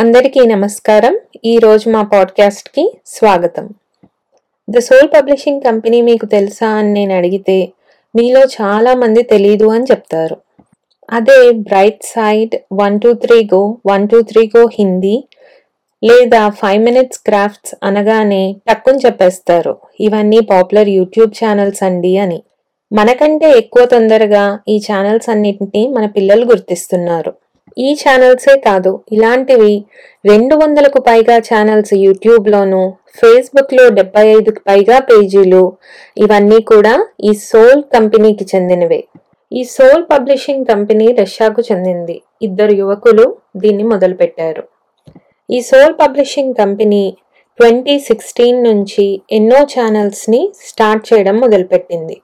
అందరికీ నమస్కారం. ఈరోజు మా పాడ్కాస్ట్కి స్వాగతం. ద సోల్ పబ్లిషింగ్ కంపెనీ మీకు తెలుసా అని నేను అడిగితే మీలో చాలామంది తెలీదు అని చెప్తారు. అదే bright side one two three go one two three go Hindi లేదా ఫైవ్ మినిట్స్ క్రాఫ్ట్స్ అనగానే టక్కుని చెప్పేస్తారు. ఇవన్నీ పాపులర్ యూట్యూబ్ ఛానల్స్ అండి అని. మనకంటే ఎక్కువ తొందరగా ఈ ఛానల్స్ అన్నింటినీ మన పిల్లలు గుర్తిస్తున్నారు. ఈ ఛానల్సే కాదు ఇలాంటివి రెండు వందలకు పైగా ఛానల్స్ యూట్యూబ్లోను ఫేస్బుక్లో డెబ్బై ఐదుకు పైగా పేజీలు ఇవన్నీ కూడా ఈ సోల్ కంపెనీకి చెందినవే. ఈ సోల్ పబ్లిషింగ్ కంపెనీ రష్యాకు చెందింది. ఇద్దరు యువకులు దీన్ని మొదలుపెట్టారు. ఈ Soul publishing company twenty sixteen నుంచి ఎన్నో ఛానల్స్ని స్టార్ట్ చేయడం మొదలుపెట్టింది.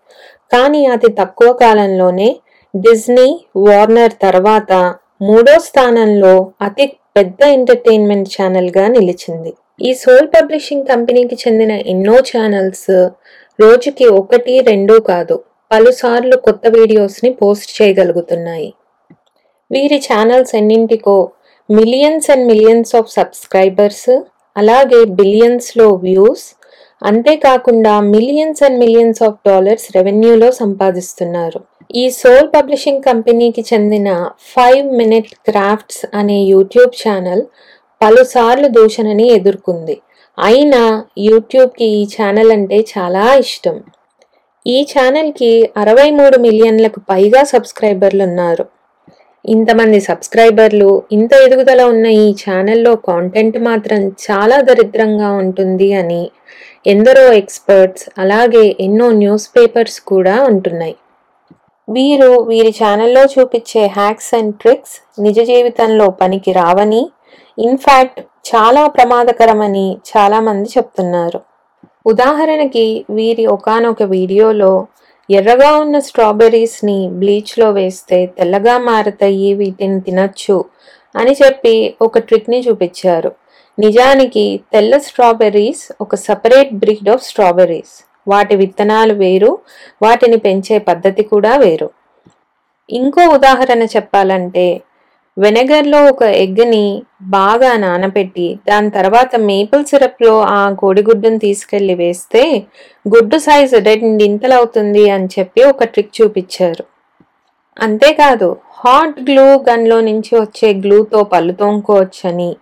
కానీ అతి తక్కువ కాలంలోనే డిజ్నీ వార్నర్ తర్వాత మూడో స్థానంలో అతి పెద్ద ఎంటర్టైన్మెంట్ ఛానల్గా నిలిచింది. ఈ సోల్ పబ్లిషింగ్ కంపెనీకి చెందిన ఎన్నో ఛానల్స్ రోజుకి ఒకటి రెండు కాదు పలుసార్లు కొత్త వీడియోస్ని పోస్ట్ చేయగలుగుతున్నాయి. వీరి channels ఎన్నింటికో millions and millions of subscribers అలాగే బిలియన్స్లో వ్యూస్ అంతేకాకుండా millions and millions of dollars రెవెన్యూలో సంపాదిస్తున్నారు. ఈ సోల్ పబ్లిషింగ్ కంపెనీకి చెందిన ఫైవ్ మినిట్ క్రాఫ్ట్స్ అనే యూట్యూబ్ ఛానల్ పలుసార్లు దూషణని ఎదుర్కొంది. అయినా యూట్యూబ్కి ఈ ఛానల్ అంటే చాలా ఇష్టం. ఈ ఛానల్కి అరవై మూడు మిలియన్లకు పైగా సబ్స్క్రైబర్లు ఉన్నారు ఇంతమంది సబ్స్క్రైబర్లు ఇంత ఎదుగుదల ఉన్న ఈ ఛానల్లో కాంటెంట్ మాత్రం చాలా దరిద్రంగా ఉంటుంది అని ఎందరో ఎక్స్పర్ట్స్ అలాగే ఎన్నో న్యూస్ పేపర్స్ కూడా ఉంటున్నాయి వీరు వీరి ఛానల్లో చూపించే హ్యాక్స్ అండ్ ట్రిక్స్ నిజ జీవితంలో పనికి రావని ఇన్ఫ్యాక్ట్ చాలా ప్రమాదకరమని చాలామంది చెప్తున్నారు. ఉదాహరణకి వీరి ఒకానొక వీడియోలో ఎర్రగా ఉన్న స్ట్రాబెర్రీస్ని బ్లీచ్లో వేస్తే తెల్లగా మారతాయి వీటిని తినచ్చు అని చెప్పి ఒక ట్రిక్ని చూపించారు. నిజానికి తెల్ల స్ట్రాబెర్రీస్ ఒక సపరేట్ బ్రీడ్ ఆఫ్ స్ట్రాబెర్రీస్. వాటి విత్తనాలు వేరు వాటిని పెంచే పద్ధతి కూడా వేరు. ఇంకో ఉదాహరణ చెప్పాలంటే వెనగర్లో ఒక ఎగ్ని బాగా నానబెట్టి దాని తర్వాత మేపుల్ సిరప్లో ఆ కోడిగుడ్డును తీసుకెళ్ళి వేస్తే గుడ్డు సైజ్ రెండింతలవుతుంది అని చెప్పి ఒక ట్రిక్ చూపించారు. అంతేకాదు హాట్ గ్లూ గన్లో నుంచి వచ్చే గ్లూతో పళ్ళు తోముకోవచ్చని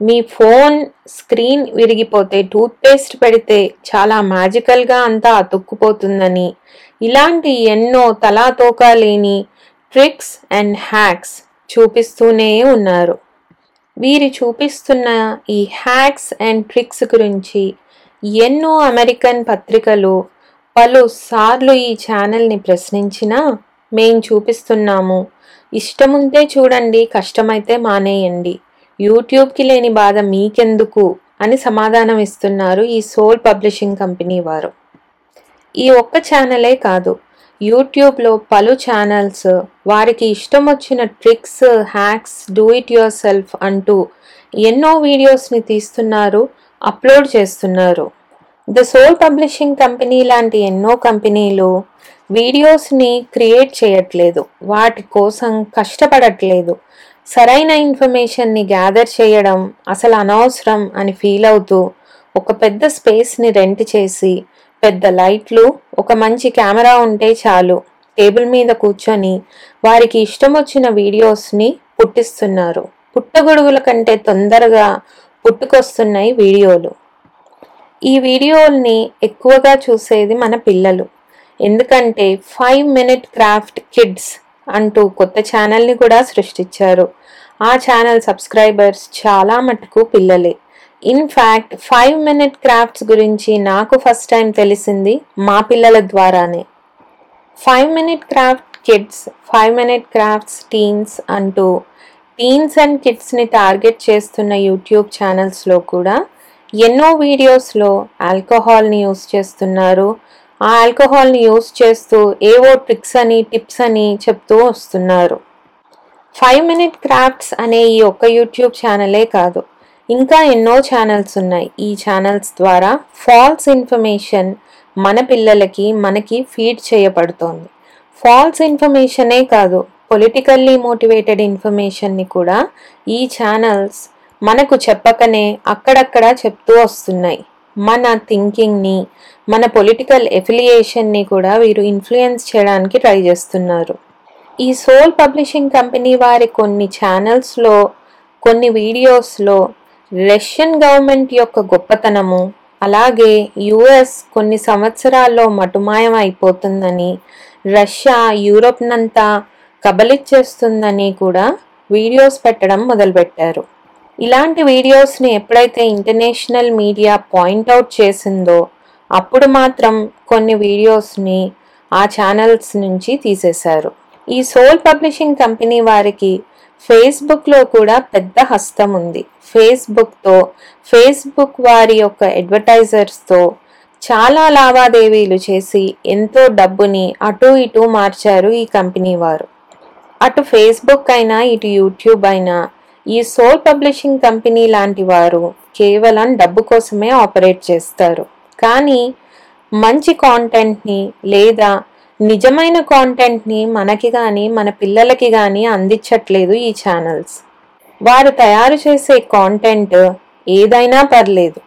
మీ ఫోన్ స్క్రీన్ విరిగిపోతే టూత్పేస్ట్ పెడితే చాలా మ్యాజికల్గా అంతా అతుక్కుపోతుందని. ఇలాంటి ఎన్నో తలాతోకా లేని ట్రిక్స్ అండ్ హ్యాక్స్ చూపిస్తూనే ఉన్నారు. వీరి చూపిస్తున్న ఈ హ్యాక్స్ అండ్ ట్రిక్స్ గురించి ఎన్నో అమెరికన్ పత్రికలు పలు సార్లు ఈ ఛానల్ని ప్రశ్నించినా మేం చూపిస్తున్నాము. ఇష్టముంటే చూడండి కష్టమైతే మానేయండి. యూట్యూబ్కి లేని బాధ మీకెందుకు అని సమాధానం ఇస్తున్నారు ఈ సోల్ పబ్లిషింగ్ కంపెనీ వారు. ఈ ఒక్క ఛానలే కాదు యూట్యూబ్లో పలు ఛానల్స్ వారికి ఇష్టం వచ్చిన tricks hacks do it yourself అంటూ ఎన్నో వీడియోస్ని తీస్తున్నారు అప్లోడ్ చేస్తున్నారు. ద సోల్ పబ్లిషింగ్ కంపెనీ లాంటి ఎన్నో కంపెనీలు వీడియోస్ని క్రియేట్ చేయట్లేదు వాటి కోసం కష్టపడట్లేదు సరైన ఇన్ఫర్మేషన్ని గ్యాదర్ చేయడం అసలు అనవసరం అని ఫీల్ అవుతూ ఒక పెద్ద స్పేస్ని రెంట్ చేసి పెద్ద లైట్లు ఒక మంచి కెమెరా ఉంటే చాలు టేబుల్ మీద కూర్చొని వారికి ఇష్టం వచ్చిన వీడియోస్ని పుట్టిస్తున్నారు. పుట్టగొడుగుల కంటే తొందరగా పుట్టుకొస్తున్నాయి వీడియోలు. ఈ వీడియోల్ని ఎక్కువగా చూసేది మన పిల్లలు. ఎందుకంటే ఫైవ్ మినిట్ క్రాఫ్ట్ కిడ్స్ అంటూ కొత్త ఛానల్ని కూడా సృష్టించారు. ఆ ఛానల్ సబ్స్క్రైబర్స్ చాలా మటుకు పిల్లలే. ఇన్ఫ్యాక్ట్ ఫైవ్ మినిట్ క్రాఫ్ట్స్ గురించి నాకు ఫస్ట్ టైం తెలిసింది మా పిల్లల ద్వారానే. Five minute craft kids five minute crafts teens అంటూ టీన్స్ అండ్ కిడ్స్ని టార్గెట్ చేస్తున్న యూట్యూబ్ ఛానల్స్లో కూడా ఎన్నో వీడియోస్లో ఆల్కహాల్ని యూస్ చేస్తున్నారు. ఆ ఆల్కహాల్ని యూస్ చేస్తూ ఏవో ట్రిక్స్ అని టిప్స్ అని చెప్తూ వస్తున్నారు. ఫైవ్ మినిట్ క్రాఫ్ట్స్ అనే ఈ ఒక్క యూట్యూబ్ ఛానలే కాదు ఇంకా ఎన్నో ఛానల్స్ ఉన్నాయి. ఈ ఛానల్స్ ద్వారా ఫాల్స్ ఇన్ఫర్మేషన్ మన పిల్లలకి మనకి ఫీడ్ చేయబడుతోంది. ఫాల్స్ ఇన్ఫర్మేషనే కాదు పొలిటికల్లీ మోటివేటెడ్ ఇన్ఫర్మేషన్ని కూడా ఈ ఛానల్స్ మనకు చెప్పకనే అక్కడక్కడ చెప్తూ వస్తున్నాయి. మన థింకింగ్ని మన పొలిటికల్ ఎఫిలియేషన్ని కూడా వీరు ఇన్ఫ్లుయెన్స్ చేయడానికి ట్రై చేస్తున్నారు. ఈ సోల్ పబ్లిషింగ్ కంపెనీ వారి కొన్ని ఛానల్స్లో కొన్ని వీడియోస్లో రష్యన్ గవర్నమెంట్ యొక్క గొప్పతనము అలాగే యుఎస్ కొన్ని సంవత్సరాల్లో మటుమాయం అయిపోతుందని రష్యా యూరోప్నంతా కబలిచ్చేస్తుందని కూడా వీడియోస్ పెట్టడం మొదలుపెట్టారు. ఇలాంటి వీడియోస్ని ఎప్పుడైతే ఇంటర్నేషనల్ మీడియా పాయింట్అవుట్ చేసిందో అప్పుడు మాత్రం కొన్ని వీడియోస్ని ఆ ఛానల్స్ నుంచి తీసేశారు. ఈ సోల్ పబ్లిషింగ్ కంపెనీ వారికి ఫేస్బుక్లో కూడా పెద్ద హస్తం ఉంది. ఫేస్బుక్తో ఫేస్బుక్ వారి యొక్క అడ్వర్టైజర్స్తో చాలా లావాదేవీలు చేసి ఎంతో డబ్బుని అటు ఇటు మార్చారు ఈ కంపెనీ వారు. అటు ఫేస్బుక్ అయినా ఇటు యూట్యూబ్ అయినా ఈ సోల్ పబ్లిషింగ్ కంపెనీ లాంటి వారు కేవలం డబ్బు కోసమే ఆపరేట్ చేస్తారు. కానీ మంచి కాంటెంట్ని లేదా నిజమైన కాంటెంట్ని మనకి కానీ మన పిల్లలకి కానీ అందించట్లేదు ఈ ఛానల్స్. వారు తయారు చేసే కాంటెంట్ ఏదైనా పర్లేదు.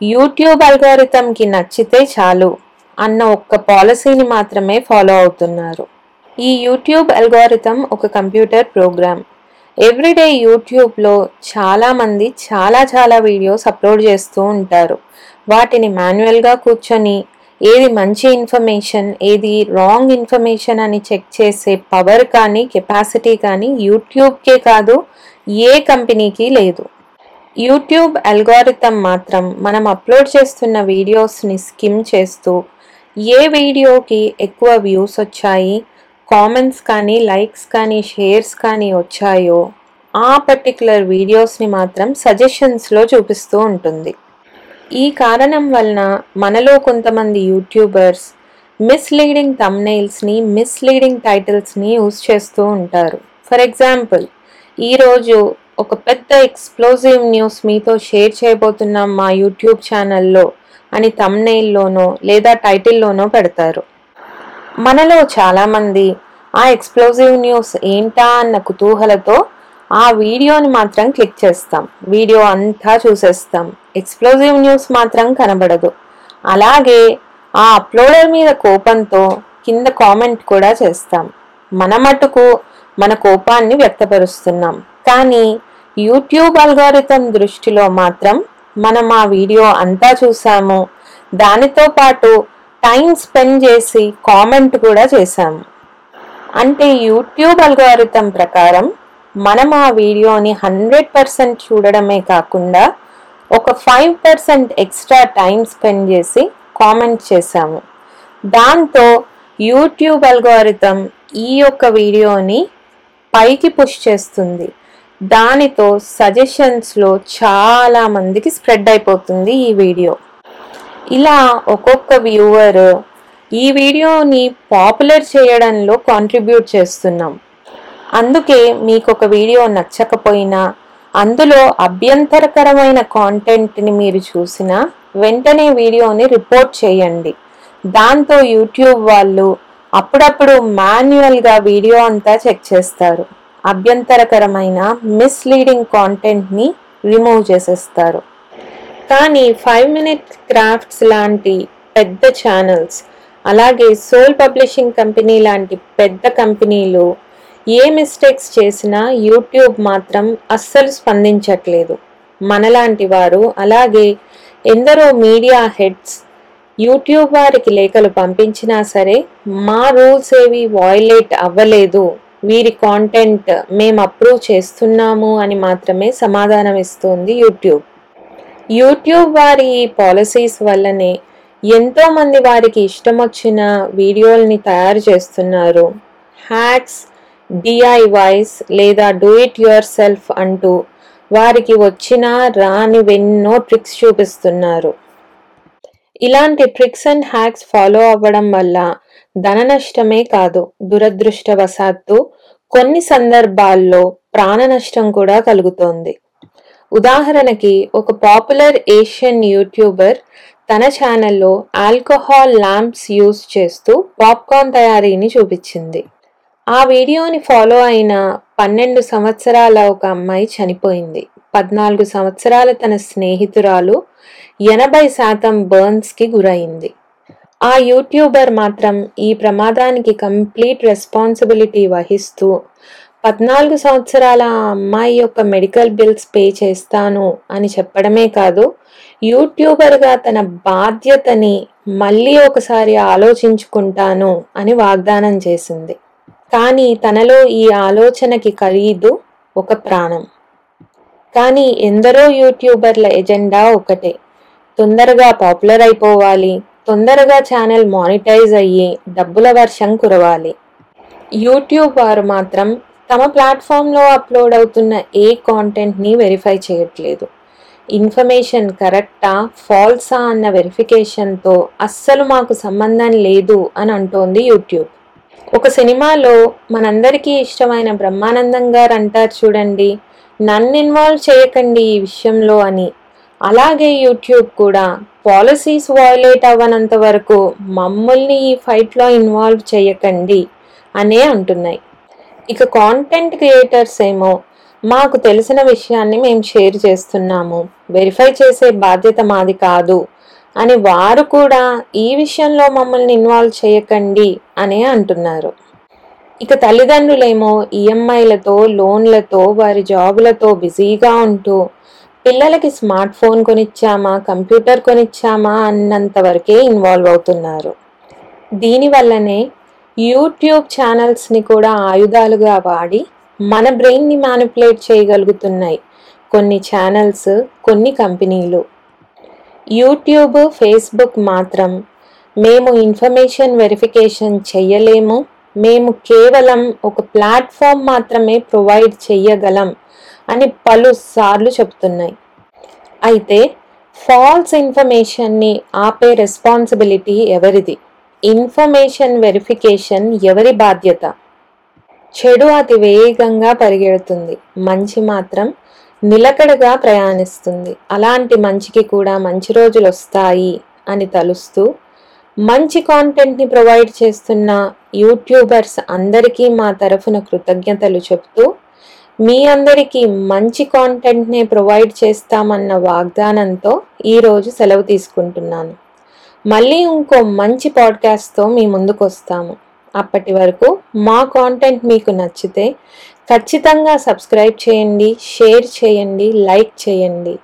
యూట్యూబ్ అల్గారిథంకి నచ్చితే చాలు అన్న ఒక్క పాలసీని మాత్రమే ఫాలో అవుతున్నారు. ఈ యూట్యూబ్ అల్గారిథం ఒక కంప్యూటర్ ప్రోగ్రామ్. ఎవ్రీడే యూట్యూబ్లో చాలామంది చాలా చాలా వీడియోస్ అప్లోడ్ చేస్తూ ఉంటారు. వాటిని మాన్యువల్గా కూర్చొని ఏది మంచి ఇన్ఫర్మేషన్ ఏది రాంగ్ ఇన్ఫర్మేషన్ అని చెక్ చేసే పవర్ కానీ కెపాసిటీ కానీ యూట్యూబ్కే కాదు ఏ కంపెనీకి లేదు. యూట్యూబ్ అల్గోరిథం మాత్రం మనం అప్లోడ్ చేస్తున్న వీడియోస్ని స్కిమ్ చేస్తూ ఏ వీడియోకి ఎక్కువ వ్యూస్ వచ్చాయి కామెంట్స్ కానీ లైక్స్ కానీ షేర్స్ కానీ వచ్చాయో ఆ పర్టికులర్ వీడియోస్ని మాత్రం సజెషన్స్లో చూపిస్తూ ఉంటుంది. ఈ కారణం వలన మనలో కొంతమంది యూట్యూబర్స్ మిస్లీడింగ్ తమ్నైల్స్ని మిస్లీడింగ్ టైటిల్స్ని యూస్ చేస్తూ ఉంటారు. ఫర్ ఎగ్జాంపుల్ ఈరోజు ఒక పెద్ద ఎక్స్ప్లోజివ్ న్యూస్ మీతో షేర్ చేయబోతున్నాం మా యూట్యూబ్ ఛానల్లో అని తమ్నైల్లోనో లేదా టైటిల్లోనో పెడతారు. మనలో చాలామంది ఆ ఎక్స్ప్లోజివ్ న్యూస్ ఏంటా అన్న కుతూహలతో ఆ వీడియోని మాత్రం క్లిక్ చేస్తాం. వీడియో అంతా చూసేస్తాం. ఎక్స్ప్లోజివ్ న్యూస్ మాత్రం కనబడదు. అలాగే ఆ అప్లోడర్ మీద కోపంతో కింద కామెంట్ కూడా చేస్తాం. మన మటుకు మన కోపాన్ని వ్యక్తపరుస్తున్నాం. కానీ యూట్యూబ్ అల్గారిథం దృష్టిలో మాత్రం మనం ఆ వీడియో అంతా చూసాము. దానితో పాటు టైం స్పెండ్ చేసి కామెంట్ కూడా చేశాము అంటే యూట్యూబ్ అల్గారిథం ప్రకారం మనం ఆ వీడియోని హండ్రెడ్ పర్సెంట్ చూడడమే కాకుండా ఒక five percent extra time spend చేసి కామెంట్ చేశాము. దాంతో యూట్యూబ్ అల్గారిథం ఈ యొక్క వీడియోని పైకి పుష్ చేస్తుంది. దానితో సజెషన్స్లో చాలా మందికి స్ప్రెడ్ అయిపోతుంది ఈ వీడియో. ఇలా ఒక్కొక్క వ్యూవర్ ఈ వీడియోని పాపులర్ చేయడంలో కాంట్రిబ్యూట్ చేస్తున్నాం. అందుకే మీకు ఒక వీడియో నచ్చకపోయినా అందులో అభ్యంతరకరమైన కాంటెంట్ని మీరు చూసినా వెంటనే వీడియోని రిపోర్ట్ చేయండి. దాంతో యూట్యూబ్ వాళ్ళు అప్పుడప్పుడు మాన్యువల్గా వీడియో అంతా చెక్ చేస్తారు. అభ్యంతరకరమైన మిస్లీడింగ్ కాంటెంట్ని రిమూవ్ చేసేస్తారు. కానీ ఫైవ్ మినిట్ క్రాఫ్ట్స్ లాంటి పెద్ద ఛానల్స్ అలాగే సోల్ పబ్లిషింగ్ కంపెనీ లాంటి పెద్ద కంపెనీలు ఏ మిస్టేక్స్ చేసినా యూట్యూబ్ మాత్రం అస్సలు స్పందించట్లేదు. మనలాంటి వారు అలాగే ఎందరో మీడియా హెడ్స్ యూట్యూబ్ వారికి లేఖలు పంపించినా సరే మా రూల్స్ ఏవి వాయిలేట్ అవ్వలేదు. వీరి కాంటెంట్ మేము అప్రూవ్ చేస్తున్నాము అని మాత్రమే సమాధానం ఇస్తుంది యూట్యూబ్. యూట్యూబ్ వారి పాలసీస్ వల్లనే ఎంతోమంది వారికి ఇష్టం వచ్చిన వీడియోల్ని తయారు చేస్తున్నారు. హ్యాక్స్ డిఐవైస్ లేదా డూ ఇట్ యువర్ సెల్ఫ్ అంటూ వారికి వచ్చిన రానివెన్నో ట్రిక్స్ చూపిస్తున్నారు. ఇలాంటి ట్రిక్స్ అండ్ హ్యాక్స్ ఫాలో అవ్వడం వల్ల ధన నష్టమే కాదు దురదృష్టవశాత్తు కొన్ని సందర్భాల్లో ప్రాణ నష్టం కూడా కలుగుతోంది. ఉదాహరణకి ఒక పాపులర్ ఏషియన్ యూట్యూబర్ తన ఛానల్లో ఆల్కహాల్ ల్యాంప్స్ యూస్ చేస్తూ పాప్కార్న్ తయారీని చూపించింది. ఆ వీడియోని ఫాలో అయిన పన్నెండు సంవత్సరాల ఒక అమ్మాయి చనిపోయింది. పద్నాలుగు సంవత్సరాల తన స్నేహితురాలు ఎనభై శాతం బర్న్స్కి గురైంది. ఆ యూట్యూబర్ మాత్రం ఈ ప్రమాదానికి కంప్లీట్ రెస్పాన్సిబిలిటీ వహిస్తూ పద్నాలుగు సంవత్సరాల అమ్మాయి యొక్క మెడికల్ బిల్స్ పే చేస్తాను అని చెప్పడమే కాదు యూట్యూబర్గా తన బాధ్యతని మళ్ళీ ఒకసారి ఆలోచించుకుంటాను అని వాగ్దానం చేసింది. కానీ తనలో ఈ ఆలోచనకి ఖరీదు ఒక ప్రాణం. కానీ ఎందరో యూట్యూబర్ల ఎజెండా ఒకటే. తొందరగా పాపులర్ అయిపోవాలి తొందరగా ఛానల్ మానిటైజ్ అయ్యి డబ్బుల వర్షం కురవాలి. యూట్యూబ్ వారు మాత్రం తమ ప్లాట్ఫామ్లో అప్లోడ్ అవుతున్న ఏ కాంటెంట్ని వెరిఫై చేయట్లేదు. ఇన్ఫర్మేషన్ కరెక్టా ఫాల్సా అన్న వెరిఫికేషన్తో అస్సలు మాకు సంబంధం లేదు అని అంటోంది యూట్యూబ్. ఒక సినిమాలో మనందరికీ ఇష్టమైన బ్రహ్మానందం గారు అంటారు చూడండి నన్ను ఇన్వాల్వ్ చేయకండి ఈ విషయంలో అని. అలాగే యూట్యూబ్ కూడా పాలసీస్ వయలేట్ అవ్వనంత వరకు మమ్మల్ని ఈ ఫైట్లో ఇన్వాల్వ్ చేయకండి అనే అంటున్నాయి. ఇక కాంటెంట్ క్రియేటర్స్ ఏమో మాకు తెలిసిన విషయాన్ని మేము షేర్ చేస్తున్నాము. వెరిఫై చేసే బాధ్యత మాది కాదు అని వారు కూడా ఈ విషయంలో మమ్మల్ని ఇన్వాల్వ్ చేయకండి అనే అంటున్నారు. ఇక తల్లిదండ్రులేమో ఈఎంఐలతో లోన్లతో వారి జాబులతో బిజీగా ఉంటూ పిల్లలకి స్మార్ట్ ఫోన్ కొనిచ్చామా కంప్యూటర్ కొనిచ్చామా అన్నంత వరకే ఇన్వాల్వ్ అవుతున్నారు. దీనివల్లనే యూట్యూబ్ ఛానల్స్ని కూడా ఆయుధాలుగా వాడి మన బ్రెయిన్ని మ్యానిపులేట్ చేయగలుగుతున్నాయి. కొన్ని ఛానల్స్ కొన్ని కంపెనీలు. యూట్యూబ్ ఫేస్బుక్ మాత్రం మేము ఇన్ఫర్మేషన్ వెరిఫికేషన్ చెయ్యలేము. మేము కేవలం ఒక ప్లాట్ఫామ్ మాత్రమే ప్రొవైడ్ చెయ్యగలం అని పలుసార్లు చెప్తున్నాయి. అయితే ఫాల్స్ ఇన్ఫర్మేషన్ని ఆపే రెస్పాన్సిబిలిటీ ఎవరిది? ఇన్ఫర్మేషన్ వెరిఫికేషన్ ఎవరి బాధ్యత? చెడు అతి వేగంగా పరిగెడుతుంది. మంచి మాత్రం నిలకడగా ప్రయాణిస్తుంది. అలాంటి మంచికి కూడా మంచి రోజులు వస్తాయి అని తలుస్తూ మంచి కాంటెంట్ని ప్రొవైడ్ చేస్తున్న యూట్యూబర్స్ అందరికీ మా తరఫున కృతజ్ఞతలు చెప్తూ మీ అందరికీ మంచి కాంటెంట్నే ప్రొవైడ్ చేస్తామన్న వాగ్దానంతో ఈరోజు సెలవు తీసుకుంటున్నాను. మళ్ళీ ఇంకో మంచి పాడ్కాస్ట్తో మీ ముందుకు వస్తాము అప్పటి వరకు మా కాంటెంట్ మీకు నచ్చితే ఖచ్చితంగా సబ్స్క్రైబ్ చేయండి షేర్ చేయండి లైక్ చేయండి.